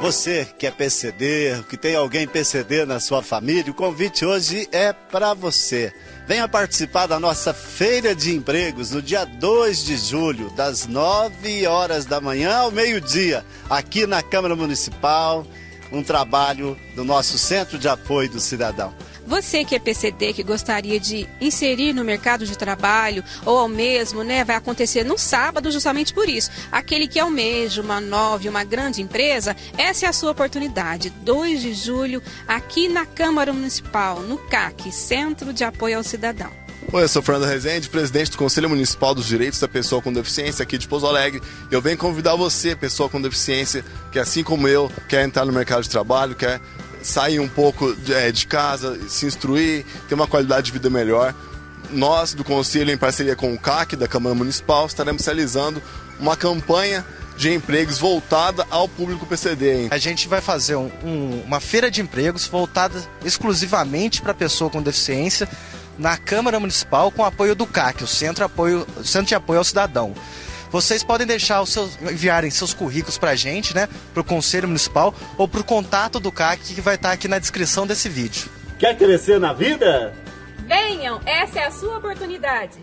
Você que é PCD, que tem alguém PCD na sua família, o convite hoje é para você. Venha participar da nossa feira de empregos no dia 2 de julho, das 9 horas da manhã ao meio-dia, aqui na Câmara Municipal, um trabalho do nosso Centro de Apoio do Cidadão. Você que é PCD, que gostaria de inserir no mercado de trabalho, ou ao mesmo, né, vai acontecer no sábado justamente por isso. Aquele que almeja uma nova uma grande empresa, essa é a sua oportunidade. 2 de julho, aqui na Câmara Municipal, no CAC, Centro de Apoio ao Cidadão. Oi, eu sou Fernando Rezende, presidente do Conselho Municipal dos Direitos da Pessoa com Deficiência aqui de Pouso Alegre. Eu venho convidar você, pessoa com deficiência, que assim como eu, quer entrar no mercado de trabalho, quer sair um pouco de, é, de casa, se instruir, ter uma qualidade de vida melhor. Nós, do Conselho, em parceria com o CAC, da Câmara Municipal, estaremos realizando uma campanha de empregos voltada ao público PCD. Hein? A gente vai fazer um, um, uma feira de empregos voltada exclusivamente para pessoa com deficiência na Câmara Municipal com apoio do CAC, o Centro, apoio, Centro de Apoio ao Cidadão. Vocês podem deixar os seus, enviarem seus currículos para a gente, né, para o Conselho Municipal ou para o contato do CAC que vai estar tá aqui na descrição desse vídeo. Quer crescer na vida? Venham, essa é a sua oportunidade.